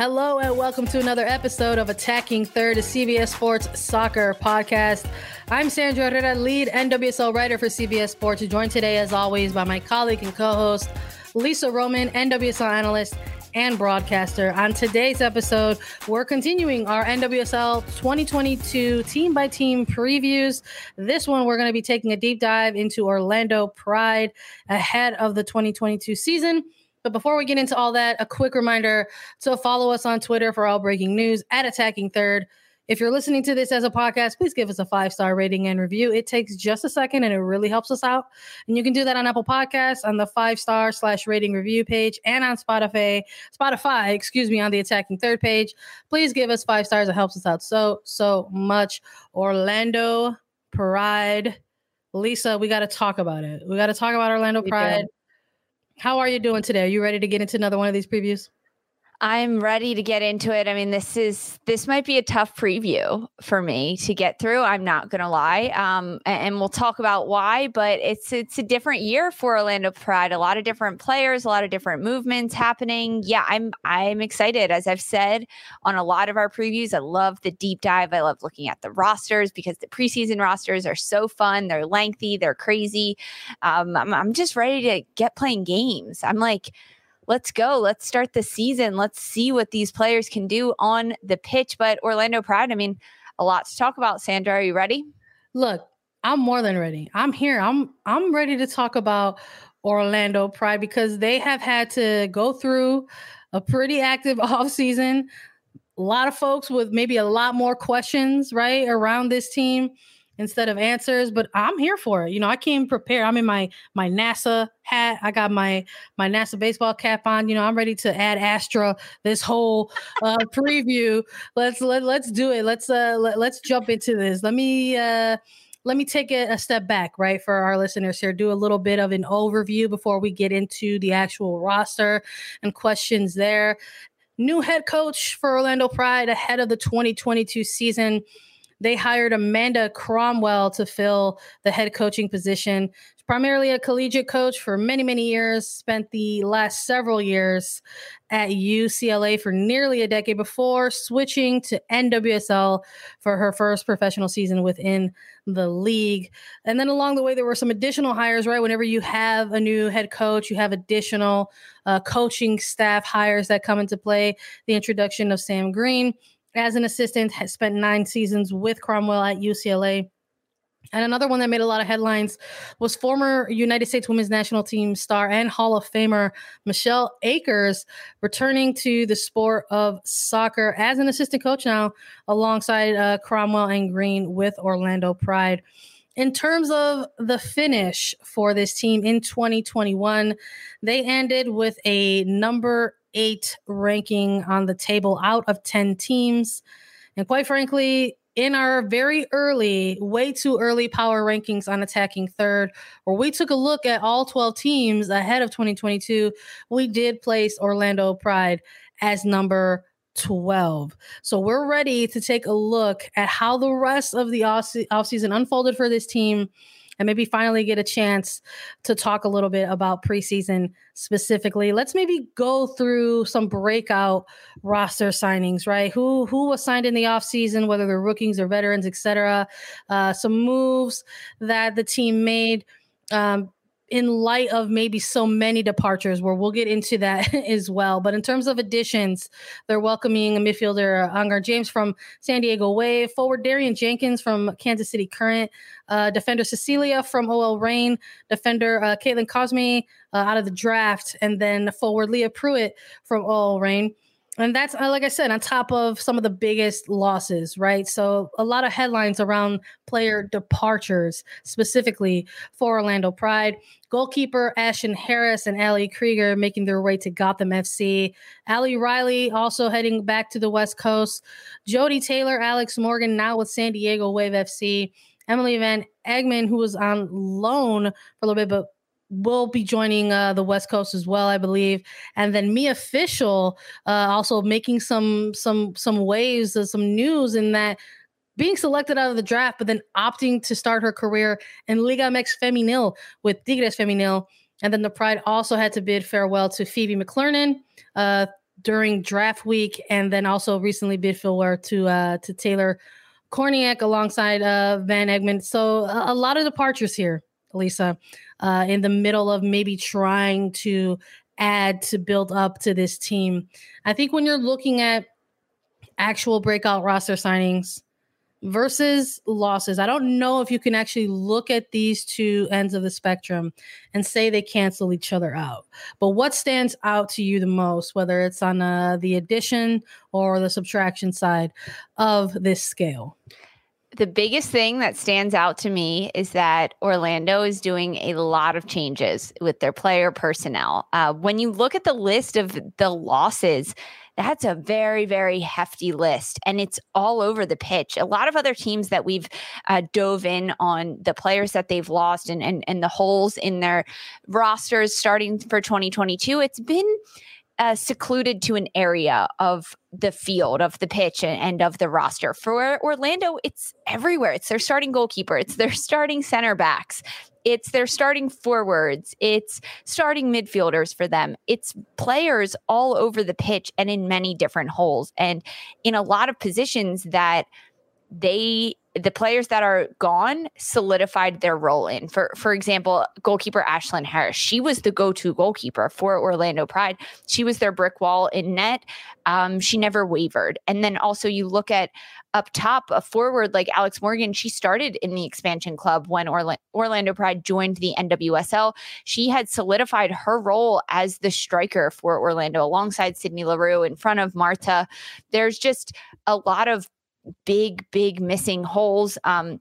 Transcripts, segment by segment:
Hello and welcome to another episode of Attacking Third, a CBS Sports soccer podcast. I'm Sandra Herrera, lead NWSL writer for CBS Sports, joined today, as always, by my colleague and co-host Lisa Roman, NWSL analyst and broadcaster. On today's episode, we're continuing our NWSL 2022 team by team previews. This one, we're going to be taking a deep dive into Orlando Pride ahead of the 2022 season. But before we get into all that, a quick reminder to follow us on Twitter for all breaking news at Attacking Third. If you're listening to this as a podcast, please give us a five star rating and review. It takes just a second and it really helps us out. And you can do that on Apple Podcasts on the five star slash rating review page and on Spotify, Spotify, excuse me, on the Attacking Third page. Please give us five stars. It helps us out so, so much. Orlando Pride. Lisa, we got to talk about it. We got to talk about Orlando Pride. How are you doing today? Are you ready to get into another one of these previews? I'm ready to get into it. I mean, this is this might be a tough preview for me to get through. I'm not going to lie, um, and, and, we'll talk about why. But it's it's a different year for Orlando Pride. A lot of different players, a lot of different movements happening. Yeah, I'm I'm excited. As I've said on a lot of our previews, I love the deep dive. I love looking at the rosters because the preseason rosters are so fun. They're lengthy. They're crazy. Um, I'm, I'm just ready to get playing games. I'm like let's go. Let's start the season. Let's see what these players can do on the pitch. But Orlando Pride, I mean, a lot to talk about. Sandra, are you ready? Look, I'm more than ready. I'm here. I'm I'm ready to talk about Orlando Pride because they have had to go through a pretty active off season. A lot of folks with maybe a lot more questions, right, around this team instead of answers but i'm here for it. You know i came prepared. I'm in my my nasa hat. I got my my nasa baseball cap on. You know i'm ready to add astra this whole uh preview. Let's let, let's do it. Let's uh let, let's jump into this. Let me uh let me take a, a step back, right, for our listeners here, do a little bit of an overview before we get into the actual roster and questions there. New head coach for Orlando Pride ahead of the 2022 season they hired Amanda Cromwell to fill the head coaching position. She's primarily a collegiate coach for many, many years, spent the last several years at UCLA for nearly a decade before switching to NWSL for her first professional season within the league. And then along the way, there were some additional hires, right? Whenever you have a new head coach, you have additional uh, coaching staff hires that come into play. The introduction of Sam Green as an assistant, has spent nine seasons with Cromwell at UCLA. And another one that made a lot of headlines was former United States women's national team star and Hall of Famer Michelle Akers returning to the sport of soccer as an assistant coach now, alongside uh, Cromwell and Green with Orlando Pride. In terms of the finish for this team in 2021, they ended with a number eight ranking on the table out of 10 teams. And quite frankly, in our very early, way too early power rankings on attacking third, where we took a look at all 12 teams ahead of 2022, we did place Orlando Pride as number 12. So we're ready to take a look at how the rest of the off- offseason unfolded for this team and maybe finally get a chance to talk a little bit about preseason specifically. Let's maybe go through some breakout roster signings, right? Who who was signed in the offseason, whether they're rookies or veterans, etc. Uh, some moves that the team made. Um, in light of maybe so many departures, where we'll get into that as well. But in terms of additions, they're welcoming a midfielder, Angharad James from San Diego Wave, forward Darian Jenkins from Kansas City Current, uh, defender Cecilia from OL Reign, defender uh, Caitlin Cosme uh, out of the draft, and then forward Leah Pruitt from OL Reign. And that's uh, like I said, on top of some of the biggest losses, right? So a lot of headlines around player departures, specifically for Orlando Pride. Goalkeeper Ashlyn Harris and Ali Krieger making their way to Gotham FC. Ali Riley also heading back to the West Coast. Jodie Taylor, Alex Morgan now with San Diego Wave FC. Emily Van Egmond, who was on loan for a little bit, but will be joining uh, the West Coast as well, I believe. And then Mia Fishel uh, also making some some some waves, uh, some news in that being selected out of the draft, but then opting to start her career in Liga MX Femenil with Tigres Femenil. And then the Pride also had to bid farewell to Phoebe McClernon uh, during draft week, and then also recently bid farewell to uh, to Taylor Kornieck alongside uh, Van Egmond. So a, a lot of departures here, Lisa uh, in the middle of maybe trying to add to build up to this team. I think when you're looking at actual breakout roster signings versus losses, I don't know if you can actually look at these two ends of the spectrum and say they cancel each other out. But what stands out to you the most, whether it's on uh, the addition or the subtraction side of this scale? The biggest thing that stands out to me is that Orlando is doing a lot of changes with their player personnel. Uh, when you look at the list of the losses, that's a very, very hefty list, and it's all over the pitch. A lot of other teams that we've uh, dove in on the players that they've lost and, and and the holes in their rosters starting for 2022. It's been uh, secluded to an area of the field, of the pitch, and, and of the roster. For Orlando, it's everywhere. It's their starting goalkeeper, it's their starting center backs, it's their starting forwards, it's starting midfielders for them. It's players all over the pitch and in many different holes, and in a lot of positions that they the players that are gone solidified their role in. For for example, goalkeeper Ashlyn Harris, she was the go-to goalkeeper for Orlando Pride. She was their brick wall in net. Um, she never wavered. And then also you look at up top a forward like Alex Morgan. She started in the expansion club when Orla- Orlando Pride joined the NWSL. She had solidified her role as the striker for Orlando alongside Sydney Leroux in front of Marta. There's just a lot of big, big missing holes. Um,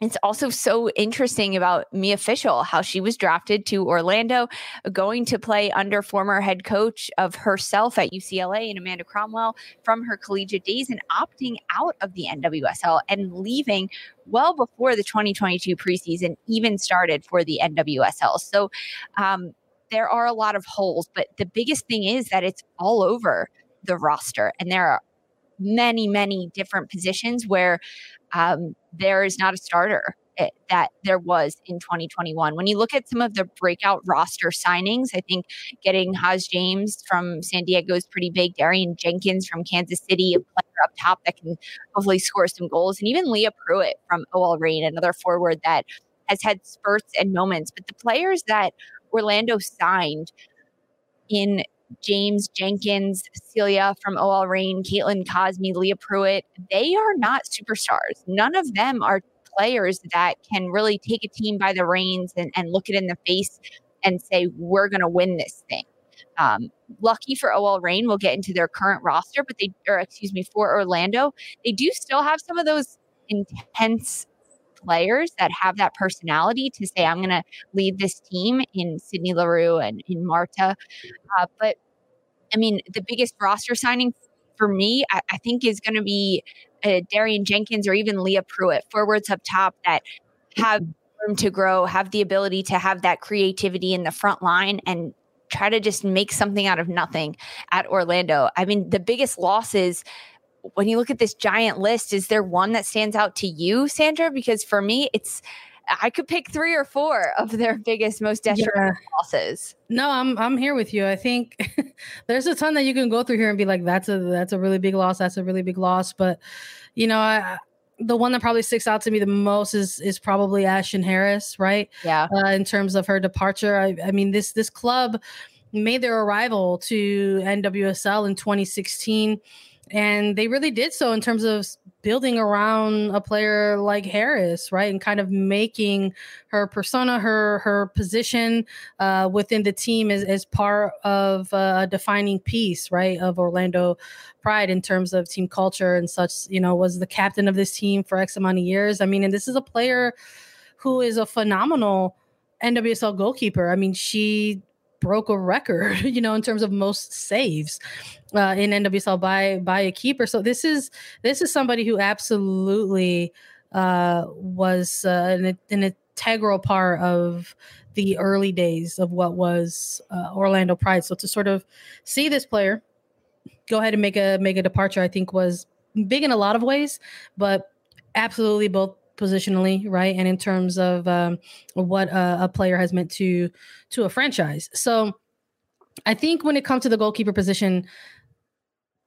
it's also so interesting about Mia Fishel, how she was drafted to Orlando, going to play under former head coach of herself at UCLA and Amanda Cromwell from her collegiate days and opting out of the NWSL and leaving well before the 2022 preseason even started for the NWSL. So um, there are a lot of holes, but the biggest thing is that it's all over the roster and there are many, many different positions where um, there is not a starter eh, that there was in 2021. When you look at some of the breakout roster signings, I think getting Haz James from San Diego is pretty big. Darian Jenkins from Kansas City, a player up top that can hopefully score some goals, and even Leah Pruitt from OL Reign, another forward that has had spurts and moments. But the players that Orlando signed in James Jenkins, Celia from OL Reign, Caitlin Cosme, Leah Pruitt, they are not superstars. None of them are players that can really take a team by the reins and, and look it in the face and say, we're going to win this thing. Um, lucky for OL Reign, we'll get into their current roster, but they, or excuse me, for Orlando, they do still have some of those intense players that have that personality to say, I'm going to lead this team in Sydney Leroux and in Marta. Uh, but I mean, the biggest roster signing for me, I, I think, is going to be uh, Darian Jenkins or even Leah Pruitt, forwards up top that have room to grow, have the ability to have that creativity in the front line and try to just make something out of nothing at Orlando. I mean, the biggest losses when you look at this giant list, is there one that stands out to you, Sandra? Because for me, it's I could pick three or four of their biggest, most detrimental yeah. losses. No, I'm I'm here with you. I think there's a ton that you can go through here and be like, that's a that's a really big loss. That's a really big loss. But you know, I the one that probably sticks out to me the most is is probably Ashlyn Harris, right? Yeah. Uh, in terms of her departure, I, I mean this this club made their arrival to NWSL in 2016 and they really did so in terms of building around a player like Harris, right, and kind of making her persona, her her position uh, within the team as, as part of a defining piece, right, of Orlando Pride in terms of team culture and such. You know, was the captain of this team for X amount of years. I mean, and this is a player who is a phenomenal NWSL goalkeeper. I mean, she broke a record, you know, in terms of most saves uh, in NWSL by by a keeper. So this is this is somebody who absolutely uh, was uh, an, an integral part of the early days of what was uh, Orlando Pride. So to sort of see this player go ahead and make a make a departure, I think was big in a lot of ways, but absolutely both positionally, right, and in terms of um, what a, a player has meant to to a franchise. So I think when it comes to the goalkeeper position,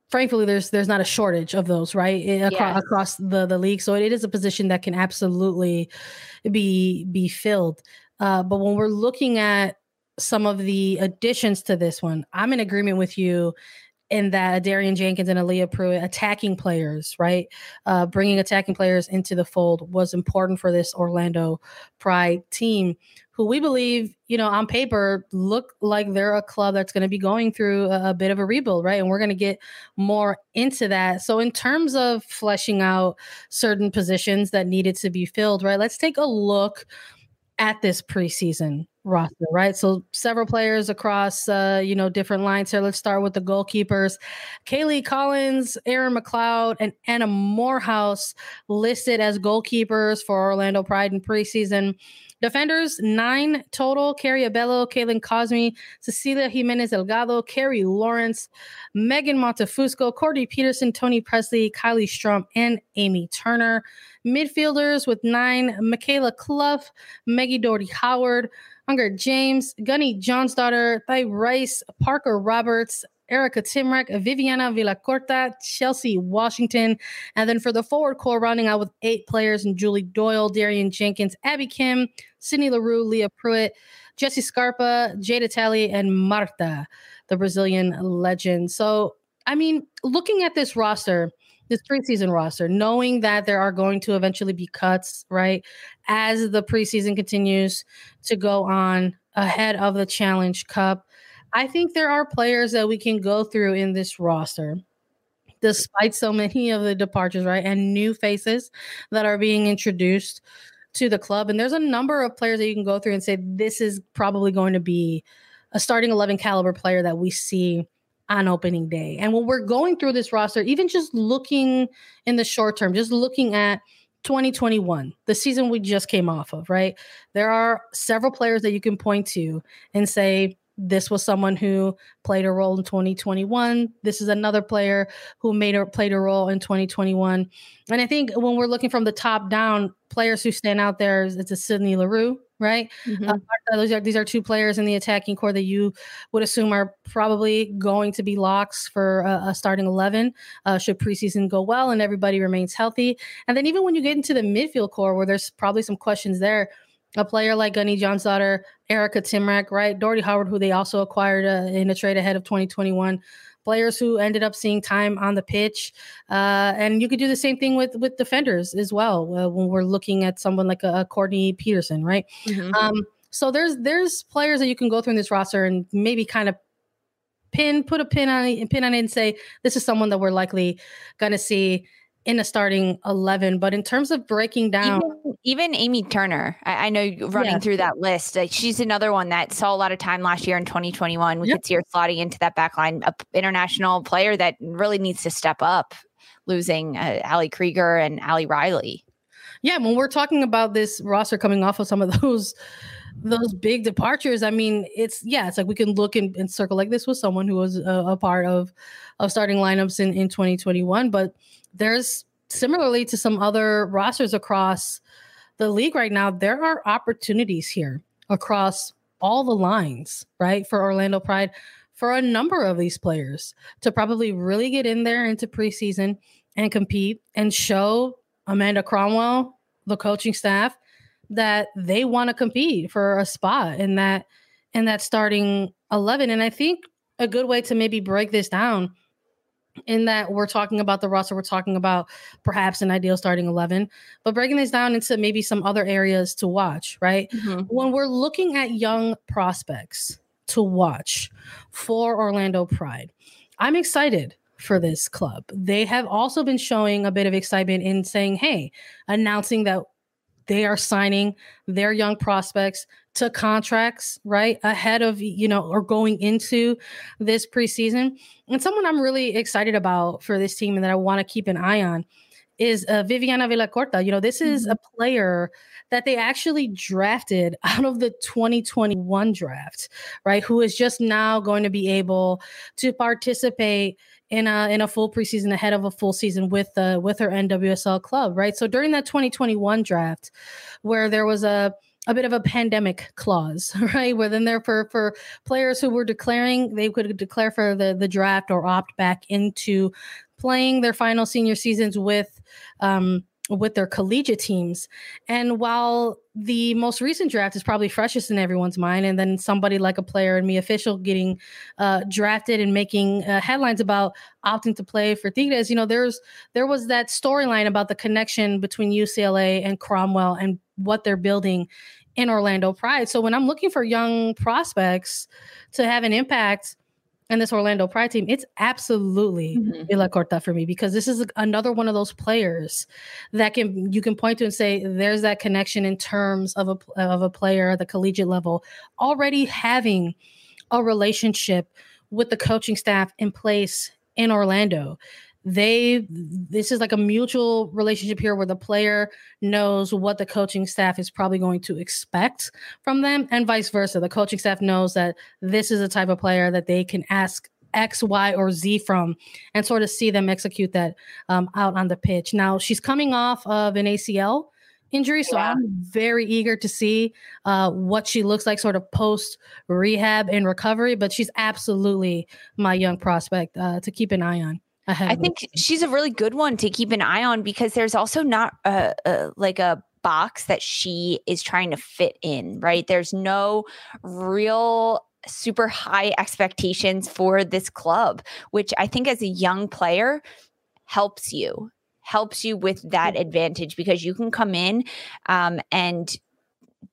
frankly, there's there's not a shortage of those, right, across, yes. across the the league. So it is a position that can absolutely be be filled. Uh, but when we're looking at some of the additions to this one, I'm in agreement with you in that Darian Jenkins and Aaliyah Pruitt attacking players, right? Uh, bringing attacking players into the fold was important for this Orlando Pride team, who we believe, you know, on paper look like they're a club that's going to be going through a, a, bit of a rebuild, right? And we're going to get more into that. So, in terms of fleshing out certain positions that needed to be filled, right? Let's take a look at this preseason roster, right? So several players across, uh, you know, different lines here. Let's start with the goalkeepers: Kaylie Collins, Erin McLeod, and Anna Moorhouse listed as goalkeepers for Orlando Pride in preseason. Defenders, nine total. Kerry Abello, Caitlin Cosme, Cecilia Jimenez Delgado, Carrie Lawrence, Megan Montefusco, Courtney Petersen, Toni Pressley, Kylie Strom, and Amy Turner. Midfielders with nine, Michaela Clough, Maggie Dougherty Howard, Angharad James, Gunny Jónsdóttir, Thay Rice, Parker Roberts, Erika Tymrak, Viviana Villacorta, Chelsea Washington. And then for the forward core, rounding out with eight players and Julie Doyle, Darian Jenkins, Abby Kim, Sydney Leroux, Leah Pruitt, Jesse Scarpa, Jada Talley, and Marta, the Brazilian legend. So, I mean, looking at this roster, this preseason roster, knowing that there are going to eventually be cuts, right? As the preseason continues to go on ahead of the Challenge Cup, I think there are players that we can go through in this roster despite so many of the departures, right? And new faces that are being introduced to the club. And there's a number of players that you can go through and say, this is probably going to be a starting 11 caliber player that we see on opening day. And when we're going through this roster, even just looking in the short term, just looking at 2021, the season we just came off of, right? There are several players that you can point to and say, this was someone who played a role in 2021. This is another player who made or played a role in 2021. And I think when we're looking from the top down, players who stand out there, it's a Sydney Leroux, right? Mm-hmm. Uh, those are these are two players in the attacking core that you would assume are probably going to be locks for a, a starting eleven. Uh, should preseason go well and everybody remains healthy, and then even when you get into the midfield core, where there's probably some questions there a player like Gunny Jónsdóttir, Erika Tymrak, right? Dougherty Howard, who they also acquired uh, in a trade ahead of 2021. Players who ended up seeing time on the pitch, uh, and you could do the same thing with with defenders as well. Uh, when we're looking at someone like a, a Courtney Petersen, right? Mm-hmm. Um, so there's there's players that you can go through in this roster and maybe kind of pin put a pin on pin on it and say this is someone that we're likely going to see in a starting 11 but in terms of breaking down even, even amy turner i, I know running yeah. through that list like she's another one that saw a lot of time last year in 2021 we yep. could see her slotting into that back line a international player that really needs to step up losing uh, ali krieger and ali riley yeah when we're talking about this roster coming off of some of those those big departures i mean it's yeah it's like we can look and, and circle like this was someone who was a, a part of of starting lineups in in 2021 but there's similarly to some other rosters across the league right now, there are opportunities here across all the lines, right? For Orlando Pride, for a number of these players to probably really get in there into preseason and compete and show Amanda Cromwell, the coaching staff, that they want to compete for a spot in that in that starting 11 and I think a good way to maybe break this down in that we're talking about the roster, we're talking about perhaps an ideal starting 11, but breaking this down into maybe some other areas to watch, right? Mm-hmm. When we're looking at young prospects to watch for Orlando Pride, I'm excited for this club. They have also been showing a bit of excitement in saying, hey, announcing that they are signing their young prospects to contracts right ahead of you know or going into this preseason and someone i'm really excited about for this team and that i want to keep an eye on is uh, viviana villacorta you know this is mm-hmm. a player that they actually drafted out of the 2021 draft right who is just now going to be able to participate in a in a full preseason ahead of a full season with the with her NWSL club, right? So during that 2021 draft, where there was a a bit of a pandemic clause, right? Where then there for for players who were declaring, they could declare for the the draft or opt back into playing their final senior seasons with um with their collegiate teams. And while the most recent draft is probably freshest in everyone's mind, and then somebody like a player and Mia Fishel getting uh, drafted and making uh, headlines about opting to play for Tigres, you know, there's there was that storyline about the connection between UCLA and Cromwell and what they're building in Orlando Pride. So when I'm looking for young prospects to have an impact and this Orlando Pride team, it's absolutely mm-hmm. Villacorta for me because this is another one of those players that can you can point to and say there's that connection in terms of a of a player at the collegiate level already having a relationship with the coaching staff in place in Orlando they this is like a mutual relationship here where the player knows what the coaching staff is probably going to expect from them and vice versa. The coaching staff knows that this is a type of player that they can ask x y or z from and sort of see them execute that um, out on the pitch. Now she's coming off of an acl injury so yeah. i'm very eager to see uh, what she looks like sort of post rehab and recovery but she's absolutely my young prospect uh, to keep an eye on I think she's a really good one to keep an eye on because there's also not a, a, like a box that she is trying to fit in, right? There's no real super high expectations for this club, which I think as a young player helps you helps you with that advantage because you can come in um, and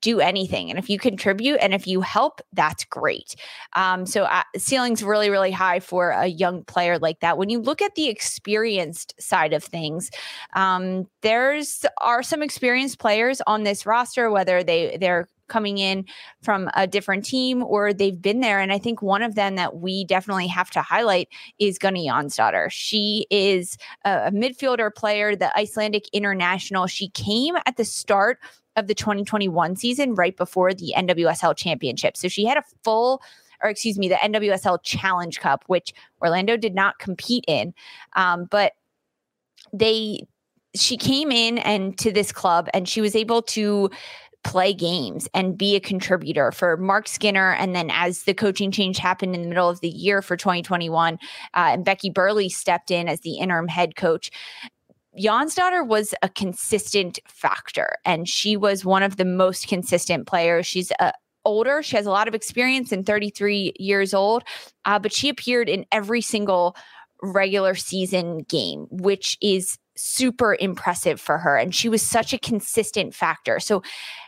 do anything. And if you contribute and if you help, that's great. Um, so uh, ceiling's really, really high for a young player like that. When you look at the experienced side of things, um, there's are some experienced players on this roster, whether they they're coming in from a different team or they've been there. And I think one of them that we definitely have to highlight is Gunny Jónsdóttir. She is a midfielder player, the Icelandic international. She came at the start of the 2021 season right before the NWSL championship. So she had a full or excuse me, the NWSL Challenge Cup, which Orlando did not compete in. Um, but they she came in and to this club and she was able to play games and be a contributor for Marc Skinner. And then as the coaching change happened in the middle of the year for 2021, uh, and Becky Burleigh stepped in as the interim head coach, Jónsdóttir was a consistent factor, and she was one of the most consistent players. She's uh, older. She has a lot of experience and 33 years old, uh, but she appeared in every single regular season game, which is super impressive for her. And she was such a consistent factor. So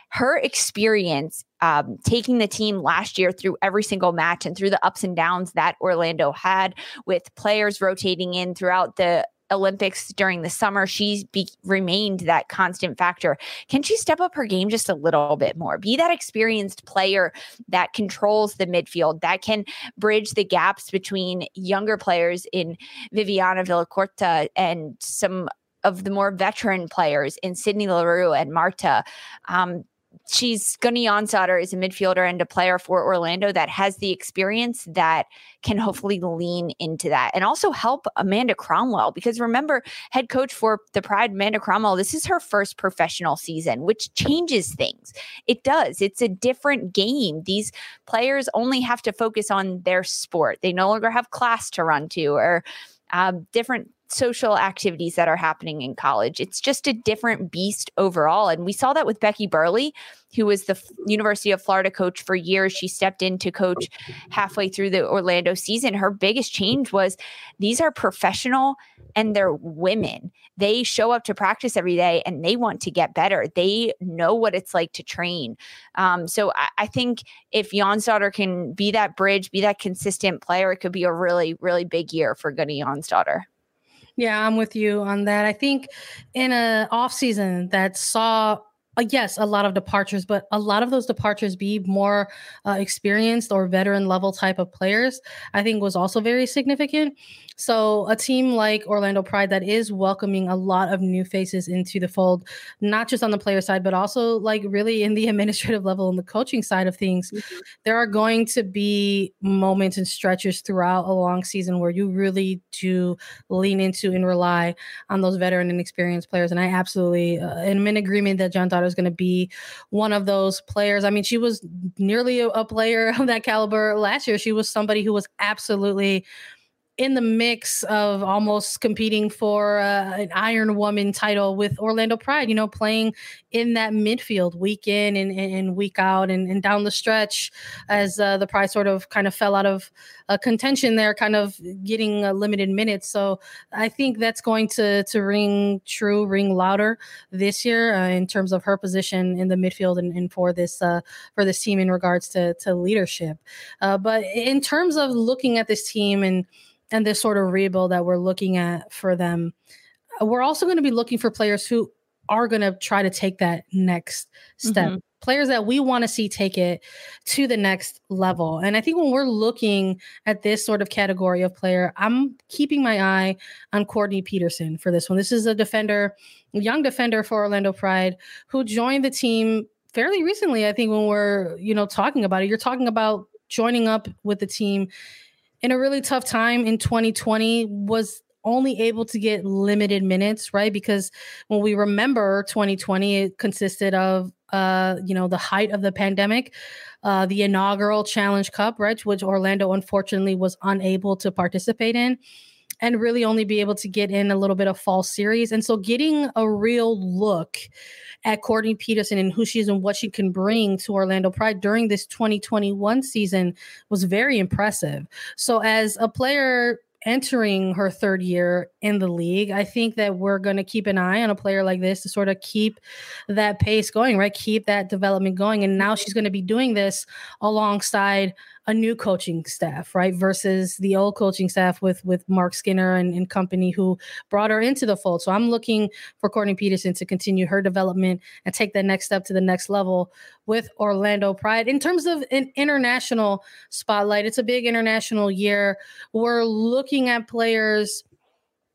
her experience um, taking the team last year through every single match and through the ups and downs that Orlando had with players rotating in throughout the Olympics during the summer, she's be- remained that constant factor. Can she step up her game just a little bit more? Be that experienced player that controls the midfield, that can bridge the gaps between younger players in Viviana Villacorta and some of the more veteran players in Sydney Leroux and Marta. Um, she's Gunny Jónsdóttir is a midfielder and a player for Orlando that has the experience that can hopefully lean into that and also help Amanda Cromwell because remember head coach for the Pride Amanda Cromwell this is her first professional season which changes things. It does. It's a different game. These players only have to focus on their sport. They no longer have class to run to or um, different social activities that are happening in college. It's just a different beast overall. And we saw that with Becky Burleigh, who was the University of Florida coach for years. She stepped in to coach halfway through the Orlando season. Her biggest change was these are professional and they're women. They show up to practice every day and they want to get better. They know what it's like to train. Um, so I, I, think if Jonsdottir can be that bridge, be that consistent player, it could be a really, really big year for Gunny Jonsdottir. Yeah, I'm with you on that. I think in a off season that saw uh, yes, a lot of departures, but a lot of those departures be more uh, experienced or veteran level type of players, I think was also very significant. So, a team like Orlando Pride that is welcoming a lot of new faces into the fold, not just on the player side, but also like really in the administrative level and the coaching side of things. Mm-hmm. There are going to be moments and stretches throughout a long season where you really do lean into and rely on those veteran and experienced players. And I absolutely uh, am in agreement that Is going to be one of those players. I mean, she was nearly a, a player of that caliber last year. She was somebody who was absolutely in the mix of almost competing for uh, an Iron Woman title with Orlando Pride, you know, playing in that midfield week in and, and week out and, and down the stretch as uh, the Pride sort of kind of fell out of uh, contention there, kind of getting limited minutes. So I think that's going to, to ring true, ring louder this year uh, in terms of her position in the midfield and, and for this uh, for this team in regards to, to leadership. Uh, but in terms of looking at this team and and this sort of rebuild that we're looking at for them, uh, we're also going to be looking for players who are going to try to take that next step. Mm-hmm. Players that we want to see take it to the next level. And I think when we're looking at this sort of category of player, I'm keeping my eye on Courtney Petersen for this one. This is a defender, young defender for Orlando Pride, who joined the team fairly recently. I think when we're, you know, talking about it, you're talking about joining up with the team in a really tough time in 2020 was only able to get limited minutes, right? Because when we remember 2020, it consisted of uh, you know, the height of the pandemic, uh, the inaugural Challenge Cup, right, which Orlando unfortunately was unable to participate in and really only be able to get in a little bit of fall series. And so getting a real look at Courtney Petersen and who she is and what she can bring to Orlando Pride during this 2021 season was very impressive. So, as a player entering her third year in the league, I think that we're going to keep an eye on a player like this to sort of keep that pace going, right? Keep that development going. And now mm-hmm. she's going to be doing this alongside a new coaching staff, right? Versus the old coaching staff with with Marc Skinner and, and company who brought her into the fold. So I'm looking for Courtney Petersen to continue her development and take that next step to the next level with Orlando Pride. In terms of an international spotlight, it's a big international year. We're looking at players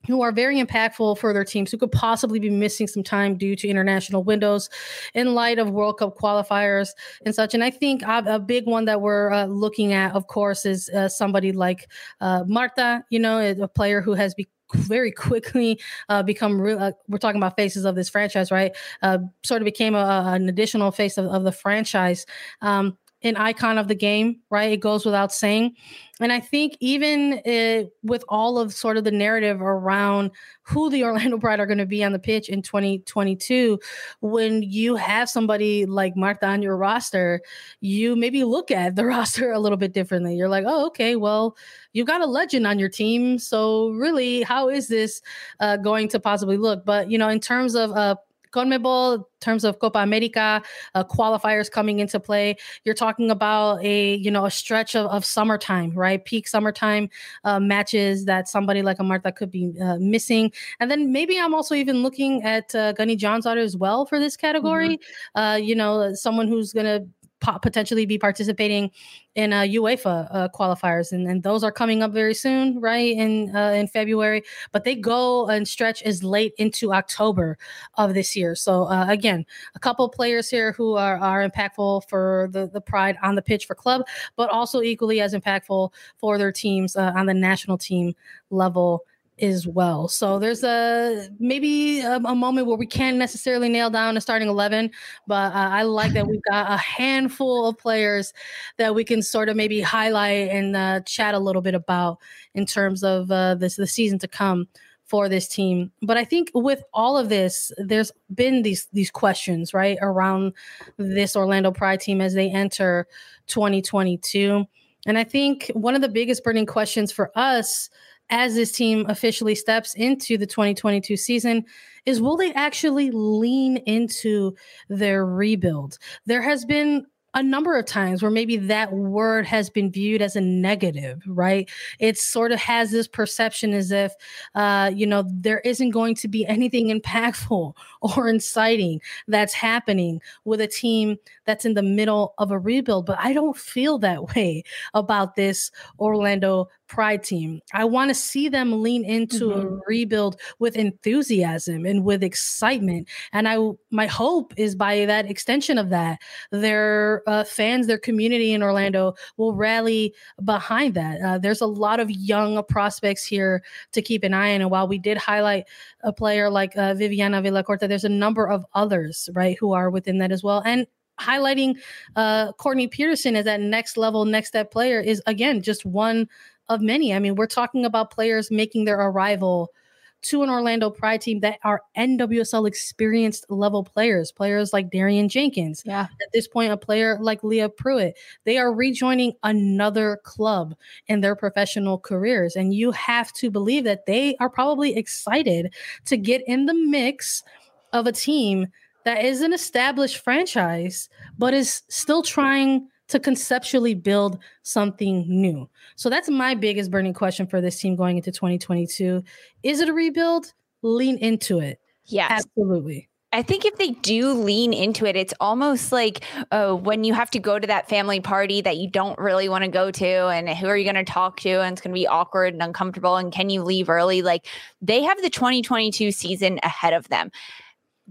who are very impactful for their teams who could possibly be missing some time due to international windows in light of World Cup qualifiers and such. And I think a big one that we're uh, looking at, of course, is uh, somebody like uh, Marta, you know, a player who has become very quickly uh, become real. Uh, we're talking about faces of this franchise, right? Uh, sort of became a, an additional face of, of the franchise. Um, an icon of the game, right? It goes without saying. And I think even it, uh, with all of sort of the narrative around who the Orlando Pride are going to be on the pitch in 2022, when you have somebody like Marta on your roster, you maybe look at the roster a little bit differently. You're like, oh, okay, well, you've got a legend on your team. So really, how is this uh, going to possibly look? But, you know, in terms of uh, CONMEBOL, in terms of Copa America uh, qualifiers coming into play, you're talking about a you know a stretch of, of summertime, right? Peak summertime uh, matches that somebody like a Marta could be uh, missing, and then maybe I'm also even looking at uh, Gunny Jonsdottir as well for this category. Mm-hmm. Uh, you know, someone who's gonna potentially be participating in uh, UEFA uh, qualifiers, and, and those are coming up very soon, right in uh, in February. But they go and stretch as late into October of this year. So uh, again, a couple players here who are are impactful for the the Pride on the pitch for club, but also equally as impactful for their teams uh, on the national team level as well. So there's a maybe a, a, moment where we can't necessarily nail down a starting 11, but uh, I like that we've got a handful of players that we can sort of maybe highlight and uh, chat a little bit about in terms of uh, this the season to come for this team. But I think with all of this, there's been these these questions right around this Orlando Pride team as they enter 2022. And I think one of the biggest burning questions for us as this team officially steps into the 2022 season is will they actually lean into their rebuild? There has been a number of times where maybe that word has been viewed as a negative, right? It sort of has this perception as if, uh, you know, there isn't going to be anything impactful or inciting that's happening with a team that's in the middle of a rebuild. But I don't feel that way about this Orlando Pride team. I want to see them lean into mm-hmm. a rebuild with enthusiasm and with excitement. And I, my hope is by that extension of that, their uh, fans, their community in Orlando will rally behind that. Uh, there's a lot of young prospects here to keep an eye on. And while we did highlight a player like uh, Viviana Villacorta, there's a number of others, right, who are within that as well. And highlighting uh, Courtney Petersen as that next level, next step player is again just one of many. I mean, we're talking about players making their arrival to an Orlando Pride team that are NWSL experienced level players, players like Darian Jenkins. Yeah. At this point, a player like Leah Pruitt. They are rejoining another club in their professional careers. And you have to believe that they are probably excited to get in the mix of a team that is an established franchise, but is still trying to conceptually build something new. So that's my biggest burning question for this team going into 2022. Is it a rebuild? Lean into it. Yes. Absolutely. I think if they do lean into it, it's almost like uh, when you have to go to that family party that you don't really want to go to, and who are you going to talk to, and it's going to be awkward and uncomfortable, and can you leave early? Like they have the 2022 season ahead of them.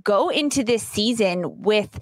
Go into this season with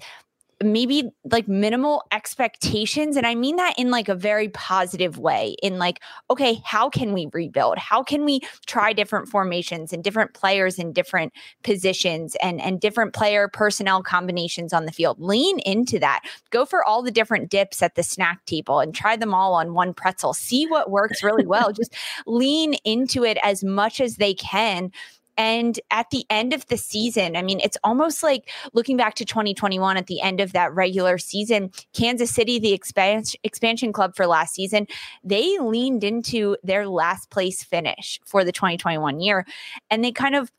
maybe like minimal expectations and i mean that in like a very positive way in like okay how can we rebuild? How can we try different formations and different players in different positions and and different player personnel combinations on the field? Lean into that. Go for all the different dips at the snack table and try them all on one pretzel. See what works really well. Just lean into it as much as they can and at the end of the season, I mean, it's almost like looking back to 2021 at the end of that regular season, Kansas City, the expansion expansion club for last season, they leaned into their last place finish for the 2021 year. And they kind of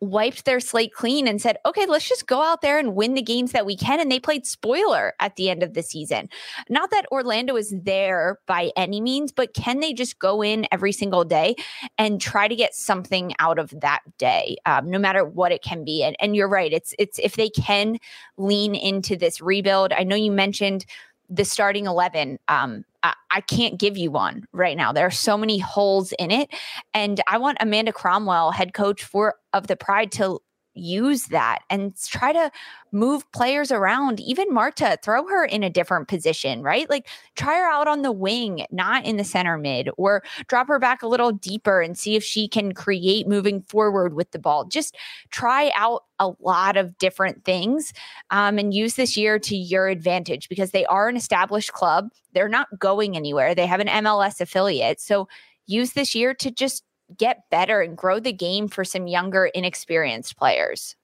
wiped their slate clean and said, okay, let's just go out there and win the games that we can. And they played spoiler at the end of the season. Not that Orlando is there by any means, but can they just go in every single day and try to get something out of that day, um, no matter what it can be? And, and you're right. It's, it's, if they can lean into this rebuild, I know you mentioned the starting 11 um, I, I can't give you one right now. There are so many holes in it. And i want amanda cromwell head coach for of the pride to use that and try to move players around. Even Marta, throw her in a different position, right? Like try her out on the wing, not in the center mid, or drop her back a little deeper and see if she can create moving forward with the ball. Just try out a lot of different things um, and use this year to your advantage because they are an established club. They're not going anywhere, they have an MLS affiliate. So use this year to just get better and grow the game for some younger, inexperienced players.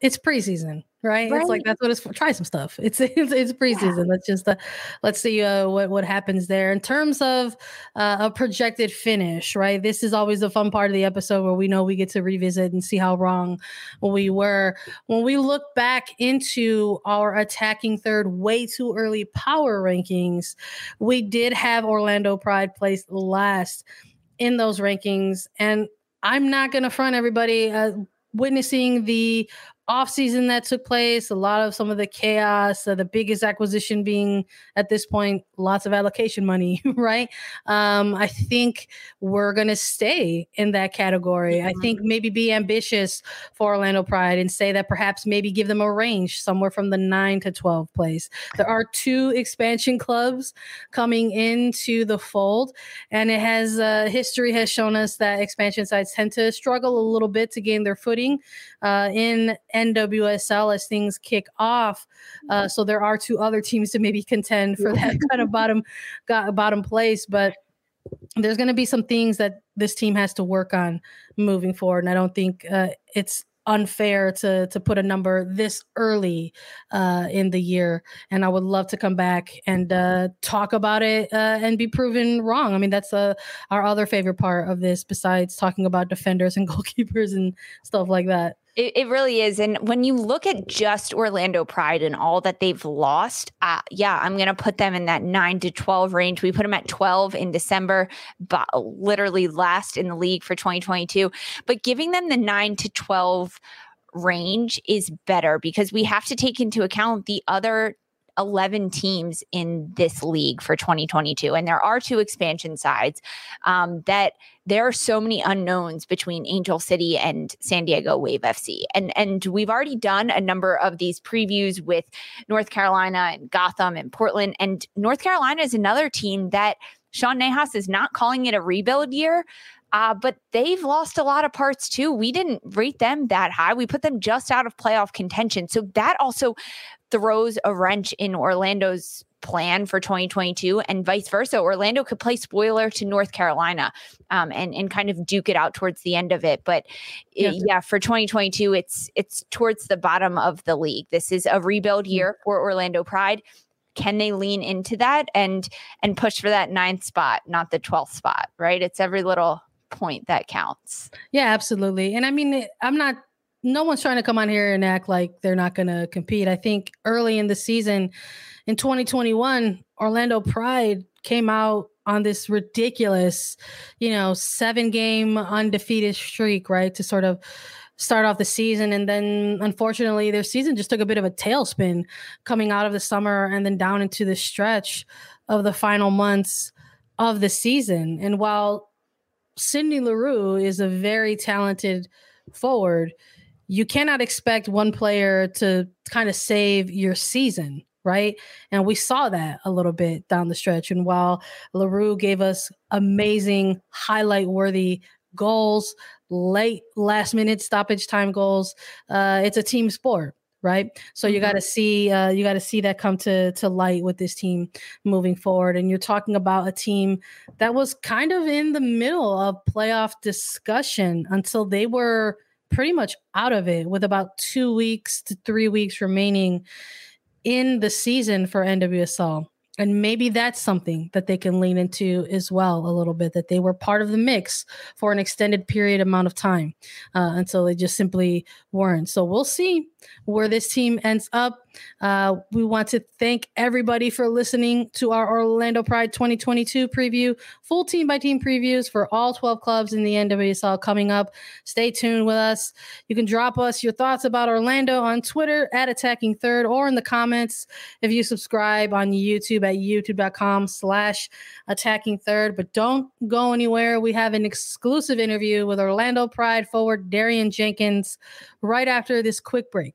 It's preseason, right? right? It's like that's what it's for. Try some stuff. It's it's, it's preseason. Yeah. Let's just uh, let's see uh, what what happens there in terms of uh, a projected finish. Right, this is always the fun part of the episode where we know we get to revisit and see how wrong we were when we look back into our attacking third way too early power rankings. We did have Orlando Pride placed last in those rankings. And I'm not going to front everybody. Uh, witnessing the offseason that took place, a lot of some of the chaos, uh, the biggest acquisition being at this point, lots of allocation money, right? Um, I think we're going to stay in that category. Mm-hmm. I think maybe be ambitious for Orlando Pride and say that perhaps maybe give them a range somewhere from the 9 to 12 place. There are two expansion clubs coming into the fold, and it has uh, history has shown us that expansion sides tend to struggle a little bit to gain their footing uh, in NWSL as things kick off. Uh, so there are two other teams to maybe contend for that kind of bottom got bottom place, but there's going to be some things that this team has to work on moving forward. And I don't think uh, it's unfair to to put a number this early uh, in the year. And I would love to come back and uh, talk about it uh, and be proven wrong. I mean, that's uh, our other favorite part of this, besides talking about defenders and goalkeepers and stuff like that. It, it, really is. And when you look at just Orlando Pride and all that they've lost, uh, yeah, I'm going to put them in that nine to 12 range. We put them at 12 in December, but literally last in the league for 2022. But giving them the nine to 12 range is better because we have to take into account the other 11 teams in this league for 2022. And there are two expansion sides um, that there are so many unknowns between Angel City and San Diego Wave FC. And and we've already done a number of these previews with North Carolina and Gotham and Portland. And North Carolina is another team that Sean Nahas is not calling it a rebuild year. Uh, but they've lost a lot of parts too. We didn't rate them that high. We put them just out of playoff contention. So that also throws a wrench in Orlando's plan for 2022 and vice versa. Orlando could play spoiler to North Carolina um, and and kind of duke it out towards the end of it. But it, yeah, for 2022, it's it's towards the bottom of the league. This is a rebuild mm-hmm. year for Orlando Pride. Can they lean into that and and push for that ninth spot, not the 12th spot? Right? It's every little point that counts. Yeah, absolutely. And I mean, I'm not no one's trying to come on here and act like they're not going to compete. I think early in the season in 2021, Orlando Pride came out on this ridiculous, you know, seven game undefeated streak, right? To sort of start off the season. And then unfortunately, their season just took a bit of a tailspin coming out of the summer and then down into the stretch of the final months of the season. And while Sydney Leroux is a very talented forward, you cannot expect one player to kind of save your season, right? And we saw that a little bit down the stretch. And while Leroux gave us amazing, highlight worthy goals, late last minute stoppage time goals, uh, it's a team sport. Right, so you got to mm-hmm. see uh, you got to see that come to to light with this team moving forward. And you're talking about a team that was kind of in the middle of playoff discussion until they were pretty much out of it with about two weeks to three weeks remaining in the season for NWSL and maybe that's something that they can lean into as well a little bit that they were part of the mix for an extended period amount of time uh, until they just simply weren't. So we'll see where this team ends up uh, we want to thank everybody for listening to our orlando pride 2022 preview full team by team previews for all 12 clubs in the nwsl coming up stay tuned with us you can drop us your thoughts about orlando on twitter at attacking third or in the comments if you subscribe on youtube at youtube.com slash attacking third. But don't go anywhere. We have an exclusive interview with Orlando Pride forward Darian Jenkins right after this quick break.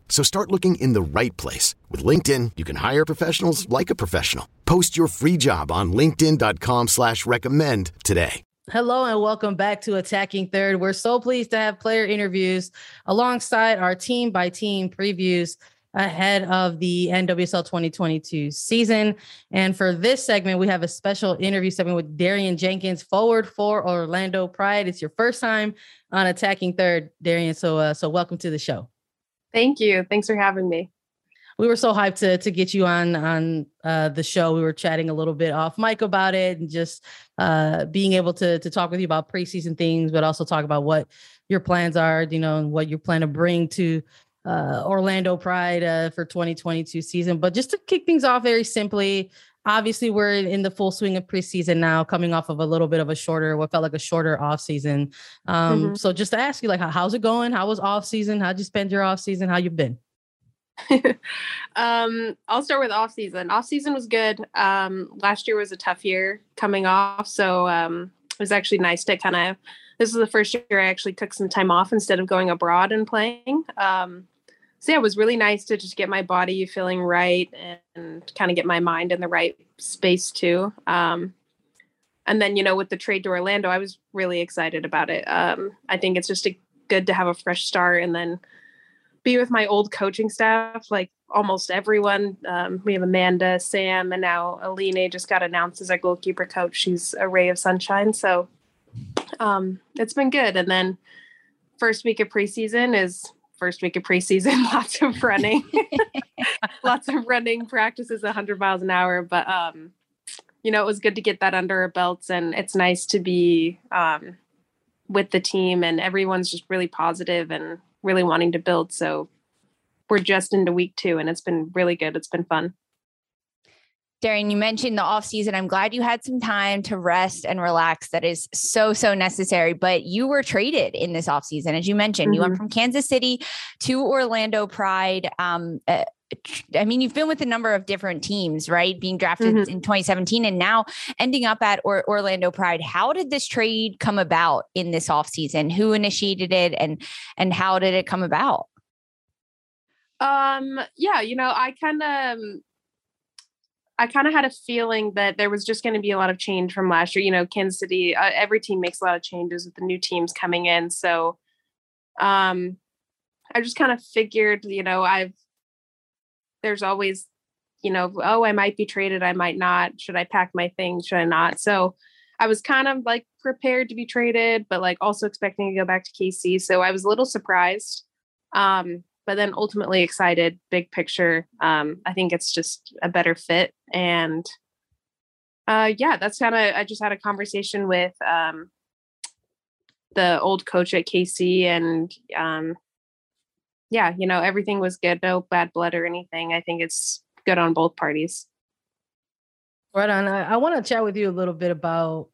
So start looking in the right place. With LinkedIn, you can hire professionals like a professional. Post your free job on linkedin.com slash recommend today. Hello and welcome back to Attacking Third. We're so pleased to have player interviews alongside our team by team previews. ahead of the NWSL 2022 season. And for this segment, we have a special interview segment with Darian Jenkins, forward for Orlando Pride. It's your first time on Attacking Third, Darian. So, uh, so welcome to the show. Thank you. Thanks for having me. We were so hyped to to get you on on uh, the show. We were chatting a little bit off mic about it, and just uh, being able to to talk with you about preseason things, but also talk about what your plans are, you know, and what you plan to bring to uh, Orlando Pride uh, for 2022 season. But just to kick things off very simply, obviously we're in the full swing of preseason now, coming off of a little bit of a shorter, what felt like a shorter off season. Um, mm-hmm. So just to ask you, like, how's it going? How was off season? How'd you spend your off season? How you been? um, I'll start with off season. Off season was good. Um, last year was a tough year coming off, so um, it was actually nice to kind of. This is the first year I actually took some time off instead of going abroad and playing. So yeah, it was really nice to just get my body feeling right and, and kind of get my mind in the right space too. Um, and then you know with the trade to Orlando, I was really excited about it. Um, I think it's just a, good to have a fresh start and then be with my old coaching staff, like almost everyone. Um, we have Amanda, Sam, and now Aline just got announced as our goalkeeper coach. She's a ray of sunshine. So um, it's been good. And then first week of preseason is first week of preseason, lots of running, lots of running practices 100 miles an hour. But, um, you know, it was good to get that under our belts and it's nice to be um, with the team and everyone's just really positive and really wanting to build. So we're just into week two and it's been really good. It's been fun. Darian, you mentioned the off season. I'm glad you had some time to rest and relax. That is so, so necessary. But you were traded in this off season, as you mentioned. Mm-hmm. You went mm-hmm. from Kansas City to Orlando Pride. Um, uh, I mean, you've been with a number of different teams, right? Being drafted mm-hmm. in 2017 and now ending up at or- Orlando Pride. How did this trade come about in this offseason? Who initiated it and and how did it come about? Um, yeah, you know, I kind of um, I kind of had a feeling that there was just going to be a lot of change from last year. You know, Kansas City, uh, every team makes a lot of changes with the new teams coming in. So, um, I just kind of figured, you know, I've there's always, you know, oh, I might be traded, I might not. Should I pack my things? Should I not? So I was kind of like prepared to be traded, but like also expecting to go back to KC. So I was a little surprised. Um, but then ultimately excited, big picture. Um, I think it's just a better fit. And uh, yeah, that's kind of, I just had a conversation with um, the old coach at KC and um, yeah, you know, everything was good. No bad blood or anything. I think it's good on both parties. Right on. I, I want to chat with you a little bit about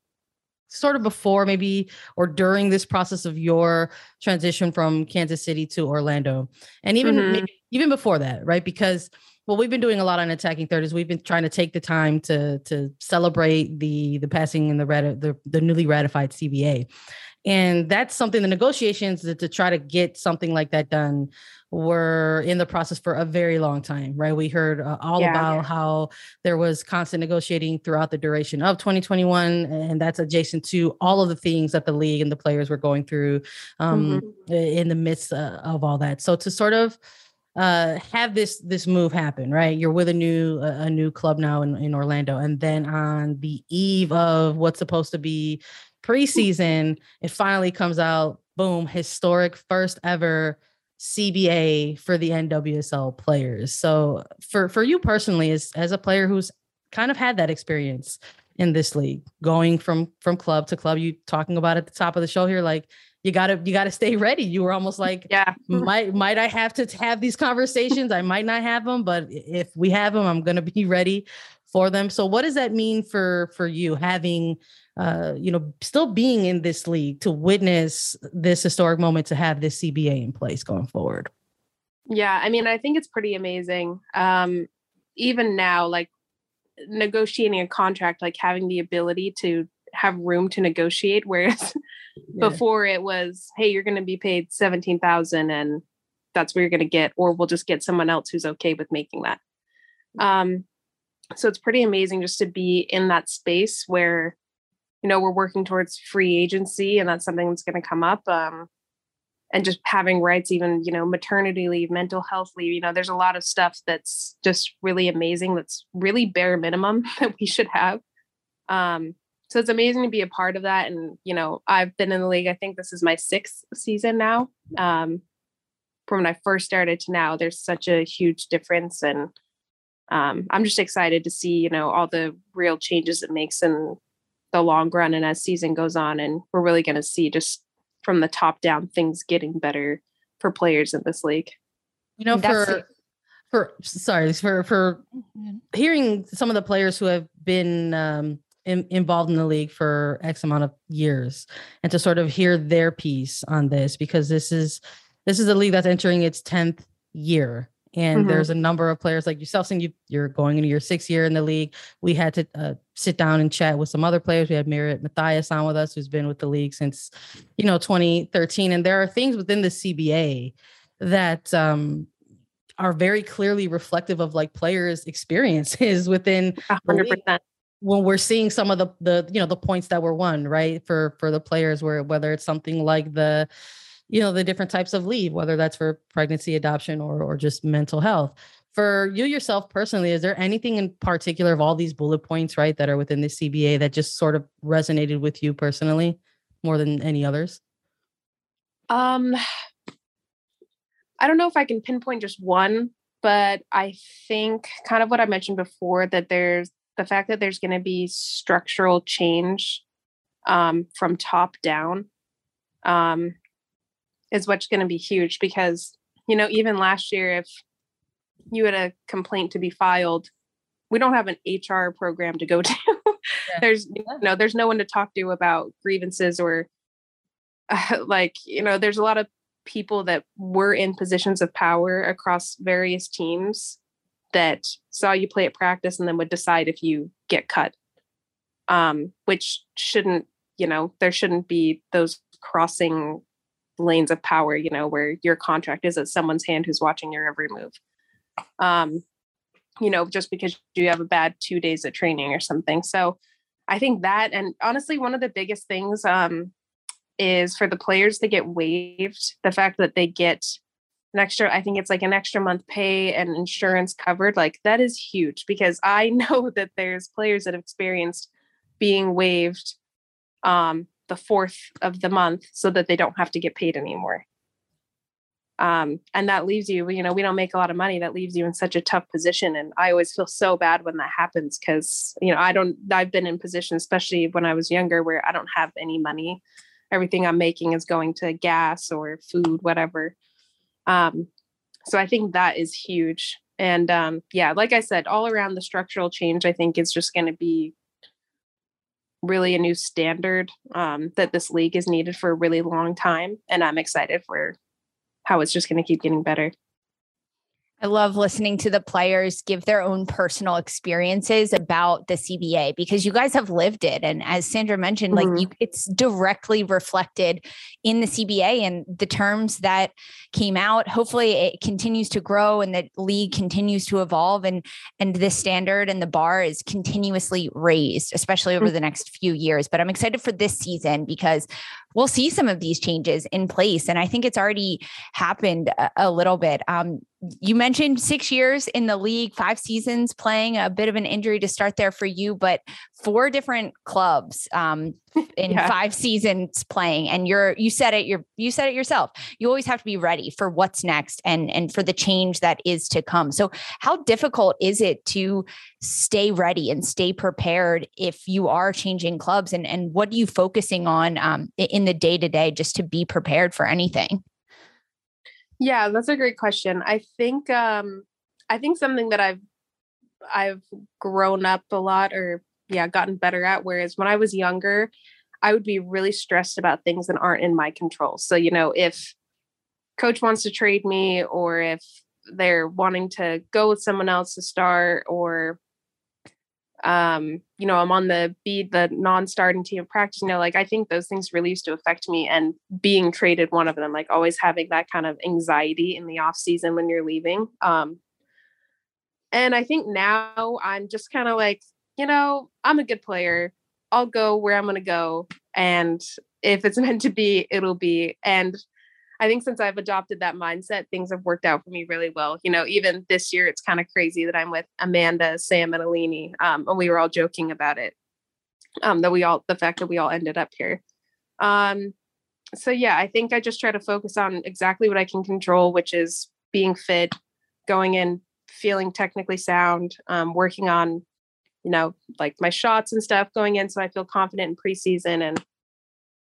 sort of before maybe or during this process of your transition from Kansas City to Orlando. And even mm-hmm. even before that, right? Because what we've been doing a lot on attacking third is we've been trying to take the time to to celebrate the the passing and the rat- the, the newly ratified CBA. And that's something the negotiations to, to try to get something like that done were in the process for a very long time, right? We heard uh, all yeah, about yeah. how there was constant negotiating throughout the duration of 2021, and that's adjacent to all of the things that the league and the players were going through um, mm-hmm. in the midst uh, of all that. So to sort of uh, have this this move happen, right? You're with a new uh, a new club now in, in Orlando, and then on the eve of what's supposed to be preseason, it finally comes out. Boom! Historic first ever CBA for the NWSL players. So for for you personally, as as a player who's kind of had that experience in this league, going from from club to club, you talking about at the top of the show here, like you gotta you gotta stay ready. You were almost like, yeah, might might I have to have these conversations? I might not have them, but if we have them, I'm gonna be ready for them. So what does that mean for for you having uh, you know, still being in this league to witness this historic moment to have this CBA in place going forward. Yeah, I mean, I think it's pretty amazing. Um, even now, like negotiating a contract, like having the ability to have room to negotiate, whereas yeah. before it was, hey, you're going to be paid seventeen thousand, and that's what you're going to get, or we'll just get someone else who's okay with making that. Um, so it's pretty amazing just to be in that space where you know we're working towards free agency and that's something that's going to come up um and just having rights even you know maternity leave mental health leave you know there's a lot of stuff that's just really amazing that's really bare minimum that we should have um so it's amazing to be a part of that and you know i've been in the league i think this is my sixth season now um from when i first started to now there's such a huge difference and um, i'm just excited to see you know all the real changes it makes in the long run and as season goes on and we're really going to see just from the top down things getting better for players in this league. You know, for for sorry for for hearing some of the players who have been um, in, involved in the league for X amount of years, and to sort of hear their piece on this because this is this is a league that's entering its tenth year, and mm-hmm. there's a number of players like yourself saying you, you're going into your sixth year in the league. We had to uh, sit down and chat with some other players. We had Merritt Matthias on with us, who's been with the league since, you know, 2013. And there are things within the CBA that um, are very clearly reflective of like players' experiences within 100%. When we're seeing some of the the you know the points that were won right for for the players where whether it's something like the you know the different types of leave whether that's for pregnancy adoption or or just mental health. For you yourself personally is there anything in particular of all these bullet points right that are within the cba that just sort of resonated with you personally more than any others? Um i don't know if i can pinpoint just one but i think kind of what i mentioned before that there's the fact that there's going to be structural change um, from top down um, is what's going to be huge because you know even last year if you had a complaint to be filed we don't have an hr program to go to yeah. there's you know there's no one to talk to about grievances or uh, like you know there's a lot of people that were in positions of power across various teams that saw you play at practice and then would decide if you get cut um which shouldn't you know there shouldn't be those crossing lanes of power, you know, where your contract is at someone's hand who's watching your every move. Um, you know, just because you have a bad two days of training or something. So I think that, and honestly, one of the biggest things um, is for the players to get waived, the fact that they get an extra, I think it's like an extra month pay and insurance covered. Like that is huge because I know that there's players that have experienced being waived um, the fourth of the month so that they don't have to get paid anymore. Um, and that leaves you, you know, we don't make a lot of money. That leaves you in such a tough position. And I always feel so bad when that happens because, you know, I don't, I've been in positions, especially when I was younger, where I don't have any money. Everything I'm making is going to gas or food, whatever. Um, so I think that is huge. And um, yeah, like I said, all around the structural change, I think is just going to be really a new standard um, that this league is needed for a really long time. And I'm excited for how it's just going to keep getting better. I love listening to the players give their own personal experiences about the CBA because you guys have lived it. And as Sandra mentioned, mm-hmm. like you, it's directly reflected in the CBA and the terms that came out. Hopefully it continues to grow and the league continues to evolve and, and the standard and the bar is continuously raised, especially over mm-hmm. the next few years. But I'm excited for this season because we'll see some of these changes in place. And I think it's already happened a, a little bit. Um, you mentioned six years in the league, five seasons playing, a bit of an injury to start there for you, but four different clubs um, in yeah. five seasons playing. And you're you said it, you're you said it yourself. You always have to be ready for what's next and and for the change that is to come. So how difficult is it to stay ready and stay prepared if you are changing clubs? And and what are you focusing on um, in the day to day just to be prepared for anything? Yeah, that's a great question. I think um I think something that I've I've grown up a lot or yeah, gotten better at whereas when I was younger, I would be really stressed about things that aren't in my control. So, you know, if coach wants to trade me or if they're wanting to go with someone else to start or um you know i'm on the be the non-starting team of practice you know like i think those things really used to affect me and being traded one of them like always having that kind of anxiety in the off season when you're leaving um and i think now i'm just kind of like you know i'm a good player i'll go where i'm going to go and if it's meant to be it'll be and I think since I've adopted that mindset, things have worked out for me really well. You know, even this year, it's kind of crazy that I'm with Amanda, Sam, and Aline. Um, and we were all joking about it. Um, that we all, the fact that we all ended up here. Um, so yeah, I think I just try to focus on exactly what I can control, which is being fit, going in, feeling technically sound, um, working on, you know, like my shots and stuff going in, so I feel confident in preseason, and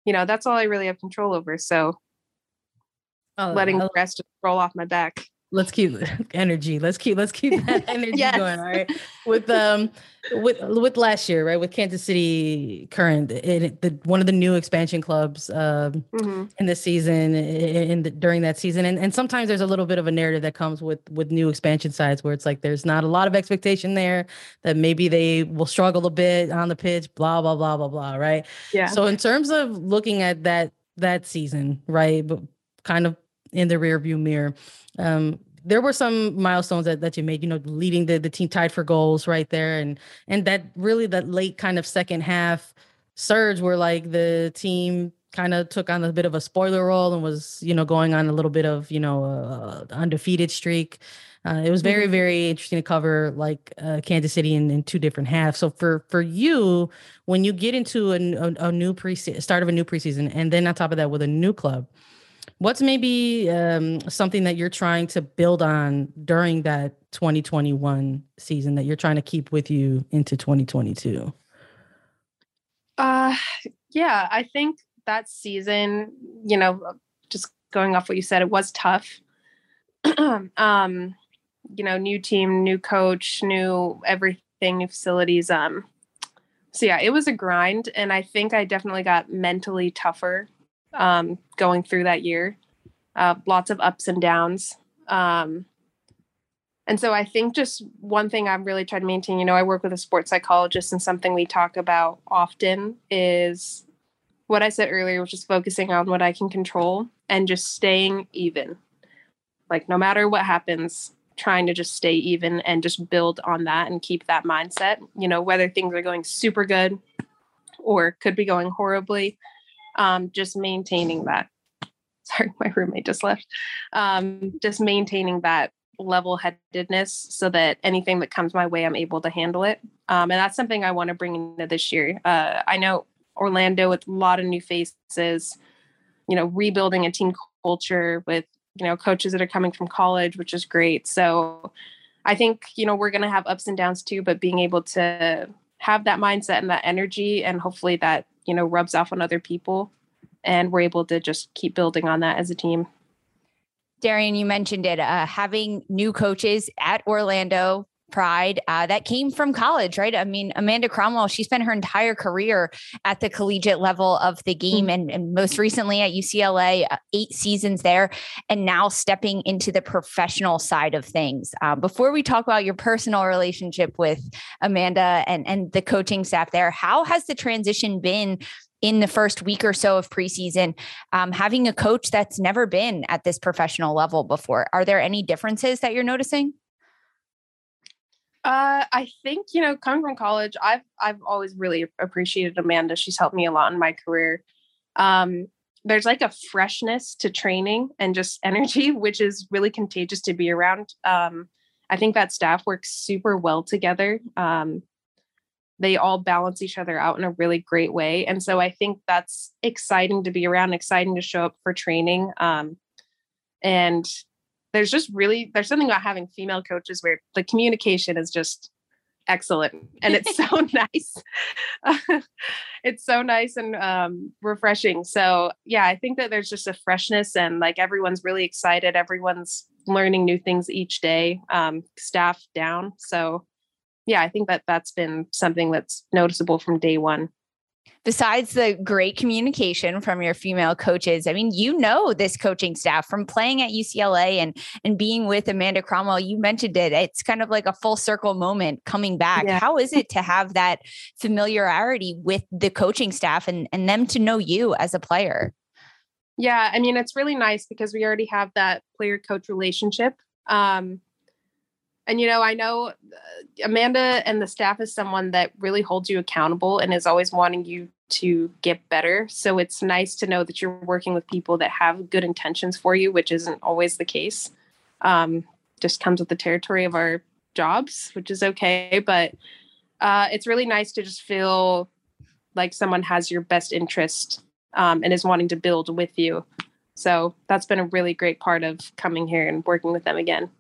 you know, that's all I really have control over. So oh, letting the rest roll off my back let's keep energy let's keep let's keep that energy yes. going all right with um with with last year right with kansas city current it, the one of the new expansion clubs um mm-hmm. in the season in the, during that season and, and sometimes there's a little bit of a narrative that comes with with new expansion sides where it's like there's not a lot of expectation there that maybe they will struggle a bit on the pitch blah blah blah blah blah right yeah so in terms of looking at that that season right but kind of in the rearview mirror. Um, there were some milestones that, that you made, you know, leading the, the team tied for goals right there. And and that really that late kind of second half surge where like the team kind of took on a bit of a spoiler role and was, you know, going on a little bit of, you know, uh, undefeated streak. Uh, it was very, mm-hmm. very interesting to cover like uh, Kansas City in, in two different halves. So for for you, when you get into a, a, a new pre start of a new preseason, and then on top of that with a new club, What's maybe um, something that you're trying to build on during that 2021 season that you're trying to keep with you into 2022? Uh, yeah, I think that season, you know, just going off what you said, it was tough. um, you know, new team, new coach, new everything, new facilities. Um, so yeah, it was a grind, and I think I definitely got mentally tougher um, going through that year. Uh, lots of ups and downs. Um, and so I think just one thing I'm really trying to maintain, you know, I work with a sports psychologist, and something we talk about often is what I said earlier, which is focusing on what I can control and just staying even. Like, no matter what happens, trying to just stay even and just build on that and keep that mindset, you know, whether things are going super good or could be going horribly, um, just maintaining that. Sorry, my roommate just left. Um, just maintaining that level headedness so that anything that comes my way, I'm able to handle it. Um, and that's something I want to bring into this year. Uh, I know Orlando with a lot of new faces, you know, rebuilding a team culture with, you know, coaches that are coming from college, which is great. So I think, you know, we're going to have ups and downs too, but being able to have that mindset and that energy and hopefully that you know rubs off on other people. And we're able to just keep building on that as a team. Darian you mentioned it uh, having new coaches at orlando pride uh, that came from college, right? I mean, Amanda Cromwell, she spent her entire career at the collegiate level of the game mm-hmm. and, and, most recently at UCLA, uh, eight seasons there, and now stepping into the professional side of things. Uh, before we talk about your personal relationship with Amanda and, and the coaching staff there, how has the transition been? In the first week or so of preseason, um, having a coach that's never been at this professional level before, are there any differences that you're noticing? Uh, I think you know, coming from college, I've I've always really appreciated Amanda. She's helped me a lot in my career. Um, there's like a freshness to training and just energy, which is really contagious to be around. Um, I think that staff works super well together. Um, they all balance each other out in a really great way, and so I think that's exciting to be around, exciting to show up for training. Um, and there's just really there's something about having female coaches where the communication is just excellent and it's so nice. It's so nice and um, refreshing. So yeah i think that there's just a freshness and like everyone's really excited. Everyone's learning new things each day um, staff down. So yeah i think that that's been something that's noticeable from day one besides the great communication from your female coaches, I mean, you know this coaching staff from playing at UCLA and and being with Amanda Cromwell. You mentioned it. It's kind of like a full circle moment coming back. Yeah. How is it to have that familiarity with the coaching staff and and them to know you as a player? Yeah, I mean, it's really nice because we already have that player coach relationship. Um, and you know, I know uh, Amanda and the staff is someone that really holds you accountable and is always wanting you to get better. So it's nice to know that you're working with people that have good intentions for you, which isn't always the case. Um, just comes with the territory of our jobs, which is okay. But uh, it's really nice to just feel like someone has your best interest um, and is wanting to build with you. So that's been a really great part of coming here and working with them again.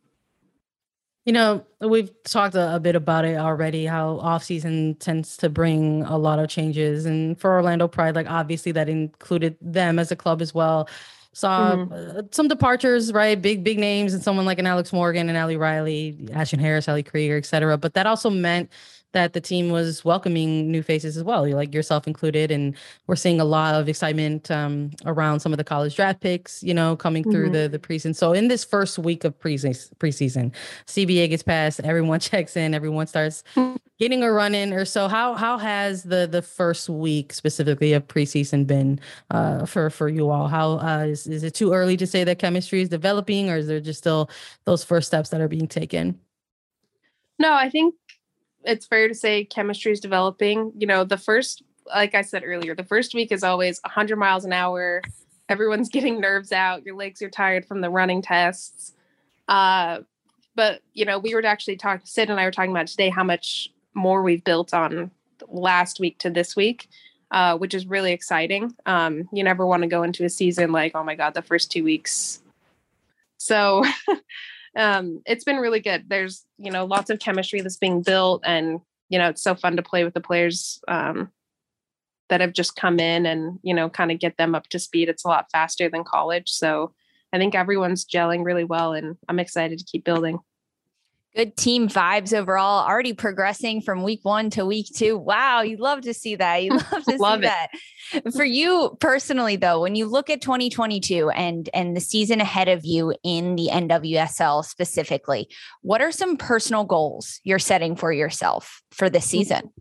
You know, we've talked a, a, bit about it already, how off season tends to bring a lot of changes. And for Orlando Pride, like obviously that included them as a club as well. Saw mm-hmm. uh, some departures, right? Big, big names and someone like an Alex Morgan and Ali Riley, Ashlyn Harris, Ali Krieger, et cetera. But that also meant that the team was welcoming new faces as well, like yourself included. And we're seeing a lot of excitement um, around some of the college draft picks, you know, coming through mm-hmm. the the preseason. So in this first week of preseason, preseason, CBA gets passed, everyone checks in, everyone starts getting a run in or so. How how has the the first week specifically of preseason been uh, for for you all? How uh, is is it too early to say that chemistry is developing, or is there just still those first steps that are being taken? No, I think it's fair to say chemistry is developing. You know, the first, like I said earlier, the first week is always 100 miles an hour. Everyone's getting nerves out. Your legs are tired from the running tests. Uh, but you know, we were actually talking. Sid and I were talking about today how much more we've built on last week to this week, uh, which is really exciting. Um, you never want to go into a season like, oh my god, the first two weeks. So um, it's been really good. There's, you know, lots of chemistry that's being built and, you know, it's so fun to play with the players um, that have just come in and, you know, kind of get them up to speed. It's a lot faster than college. So I think everyone's gelling really well and I'm excited to keep building. Good team vibes overall, already progressing from week one to week two. Wow, you love to see that. You love to love see it. that. For you personally, though, when you look at 2022 and and the season ahead of you in the NWSL specifically, what are some personal goals you're setting for yourself for this mm-hmm. season?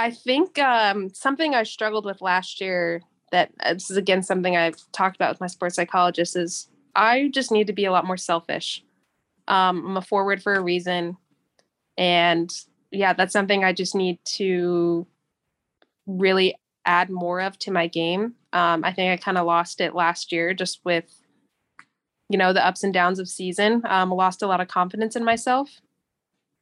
I think um, something I struggled with last year that uh, this is again something I've talked about with my sports psychologist is I just need to be a lot more selfish. Um, I'm a forward for a reason. And yeah, that's something I just need to really add more of to my game. Um, I think I kind of lost it last year just with, you know, the ups and downs of season. Um, lost a lot of confidence in myself.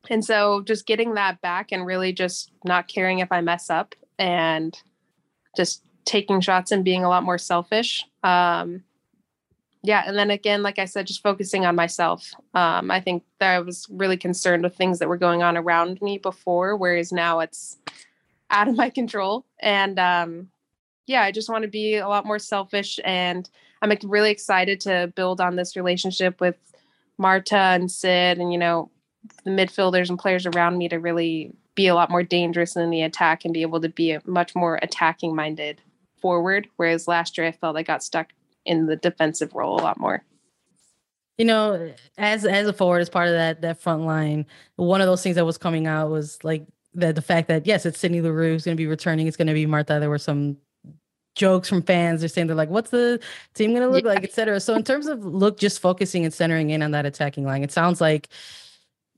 And so just getting that back and really just not caring if I mess up and just taking shots and being a lot more selfish. Um, yeah and then again like i said just focusing on myself. Um, i think that i was really concerned with things that were going on around me before whereas now it's out of my control. And um, yeah i just want to be a lot more selfish and i'm really excited to build on this relationship with marta and sid and you know the midfielders and players around me to really be a lot more dangerous in the attack and be able to be a much more attacking minded forward whereas last year i felt i got stuck in the defensive role a lot more. You know, as as a forward, as part of that that front line, one of those things that was coming out was like the the fact that yes, it's Sydney Leroux who's going to be returning. It's going to be Marta. There were some jokes from fans. They're saying they're like, "What's the team going to look yeah. like?" Etc. So in terms of look, just focusing and centering in on that attacking line, it sounds like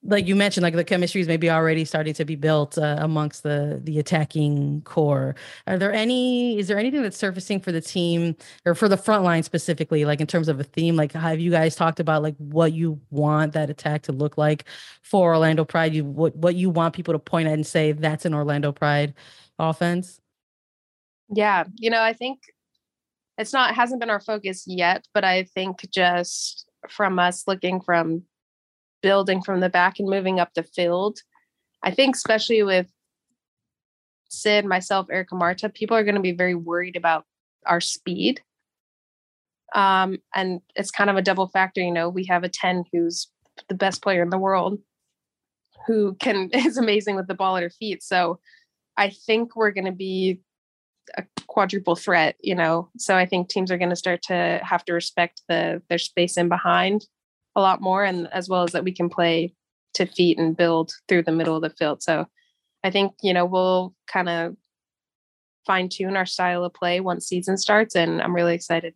like you mentioned, like the chemistry is maybe already starting to be built uh, amongst the the attacking core. Are there any? Is there anything that's surfacing for the team or for the front line specifically, like in terms of a theme? Like, have you guys talked about like what you want that attack to look like for Orlando Pride? You what what you want people to point at and say that's an Orlando Pride offense? Yeah, you know, I think it's not hasn't been our focus yet, but I think just from us looking from building from the back and moving up the field. I think, especially with Sid, myself, Erika Marta, people are going to be very worried about our speed. Um, and it's kind of a double factor. You know, we have a 10 who's the best player in the world who can is amazing with the ball at her feet. So I think we're going to be a quadruple threat, you know. So I think teams are going to start to have to respect the their space in behind a lot more and as well as that we can play to feet and build through the middle of the field. So i think you know we'll kind of fine tune our style of play once season starts and i'm really excited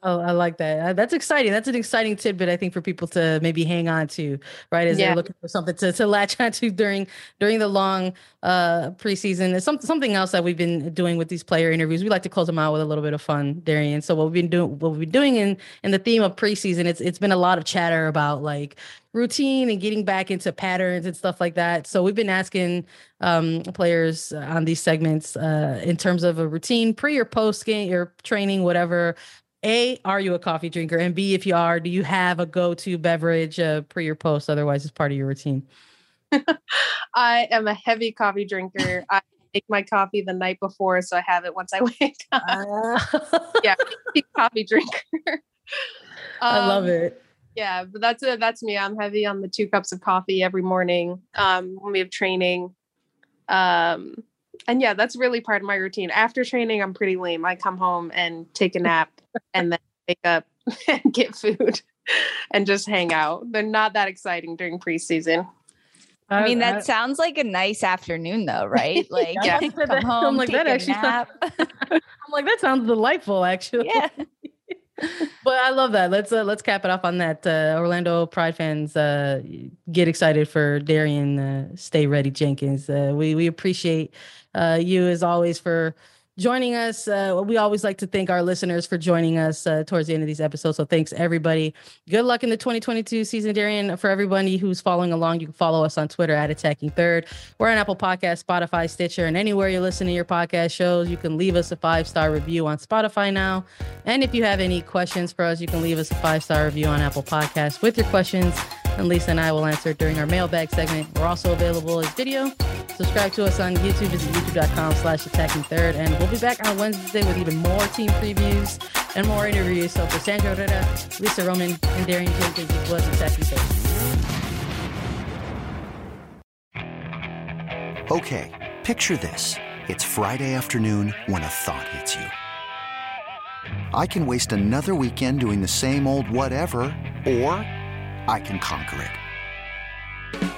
Oh, I like that. Uh, that's exciting. That's an exciting tidbit, I think, for people to maybe hang on to, right? As yeah. they're looking for something to, to latch onto during during the long uh preseason. It's some, something else that we've been doing with these player interviews. We like to close them out with a little bit of fun, Darian. So what we've been doing, what we've been doing in in the theme of preseason, it's it's been a lot of chatter about like routine and getting back into patterns and stuff like that. So we've been asking um, players on these segments uh, in terms of a routine pre or post game or training, whatever a, are you a coffee drinker? And B, if you are, do you have a go to beverage uh, pre or post? Otherwise, it's part of your routine. I am a heavy coffee drinker. I make my coffee the night before, so I have it once I wake up. Uh. yeah, coffee drinker. Um, I love um, it. Yeah, but that's a, that's me. I'm heavy on the two cups of coffee every morning um, when we have training. Um, and yeah, that's really part of my routine. After training, I'm pretty lame. I come home and take a nap and then wake up and get food and just hang out. They're not that exciting during preseason. I mean, that sounds like a nice afternoon, though, right? Like, yeah, come home, I'm like that. Actually, sounds, I'm like that sounds delightful. Actually, yeah. But I love that. Let's uh, let's cap it off on that. Uh, Orlando Pride fans, uh, get excited for Darian. Uh, stay ready, Jenkins. Uh, we we appreciate uh, you as always for joining us. Uh, we always like to thank our listeners for joining us uh, towards the end of these episodes. So thanks everybody. Good luck in the 2022 season, Darian. For everybody who's following along, you can follow us on Twitter at Attacking Third. We're on Apple Podcast, Spotify, Stitcher, and anywhere you listen to your podcast shows. You can leave us a five star review on Spotify now. And if you have any questions for us, you can leave us a five star review on Apple Podcasts with your questions and Lisa and I will answer during our mailbag segment. We're also available as video. Subscribe to us on YouTube. Visit youtube.com slash attacking third. And we'll be back on Wednesday with even more team previews and more interviews. So for Sandra Herrera, Lisa Roman, and Darian Jenkins, it was attacking third. Okay, picture this. It's Friday afternoon when a thought hits you. I can waste another weekend doing the same old whatever, or I can conquer it.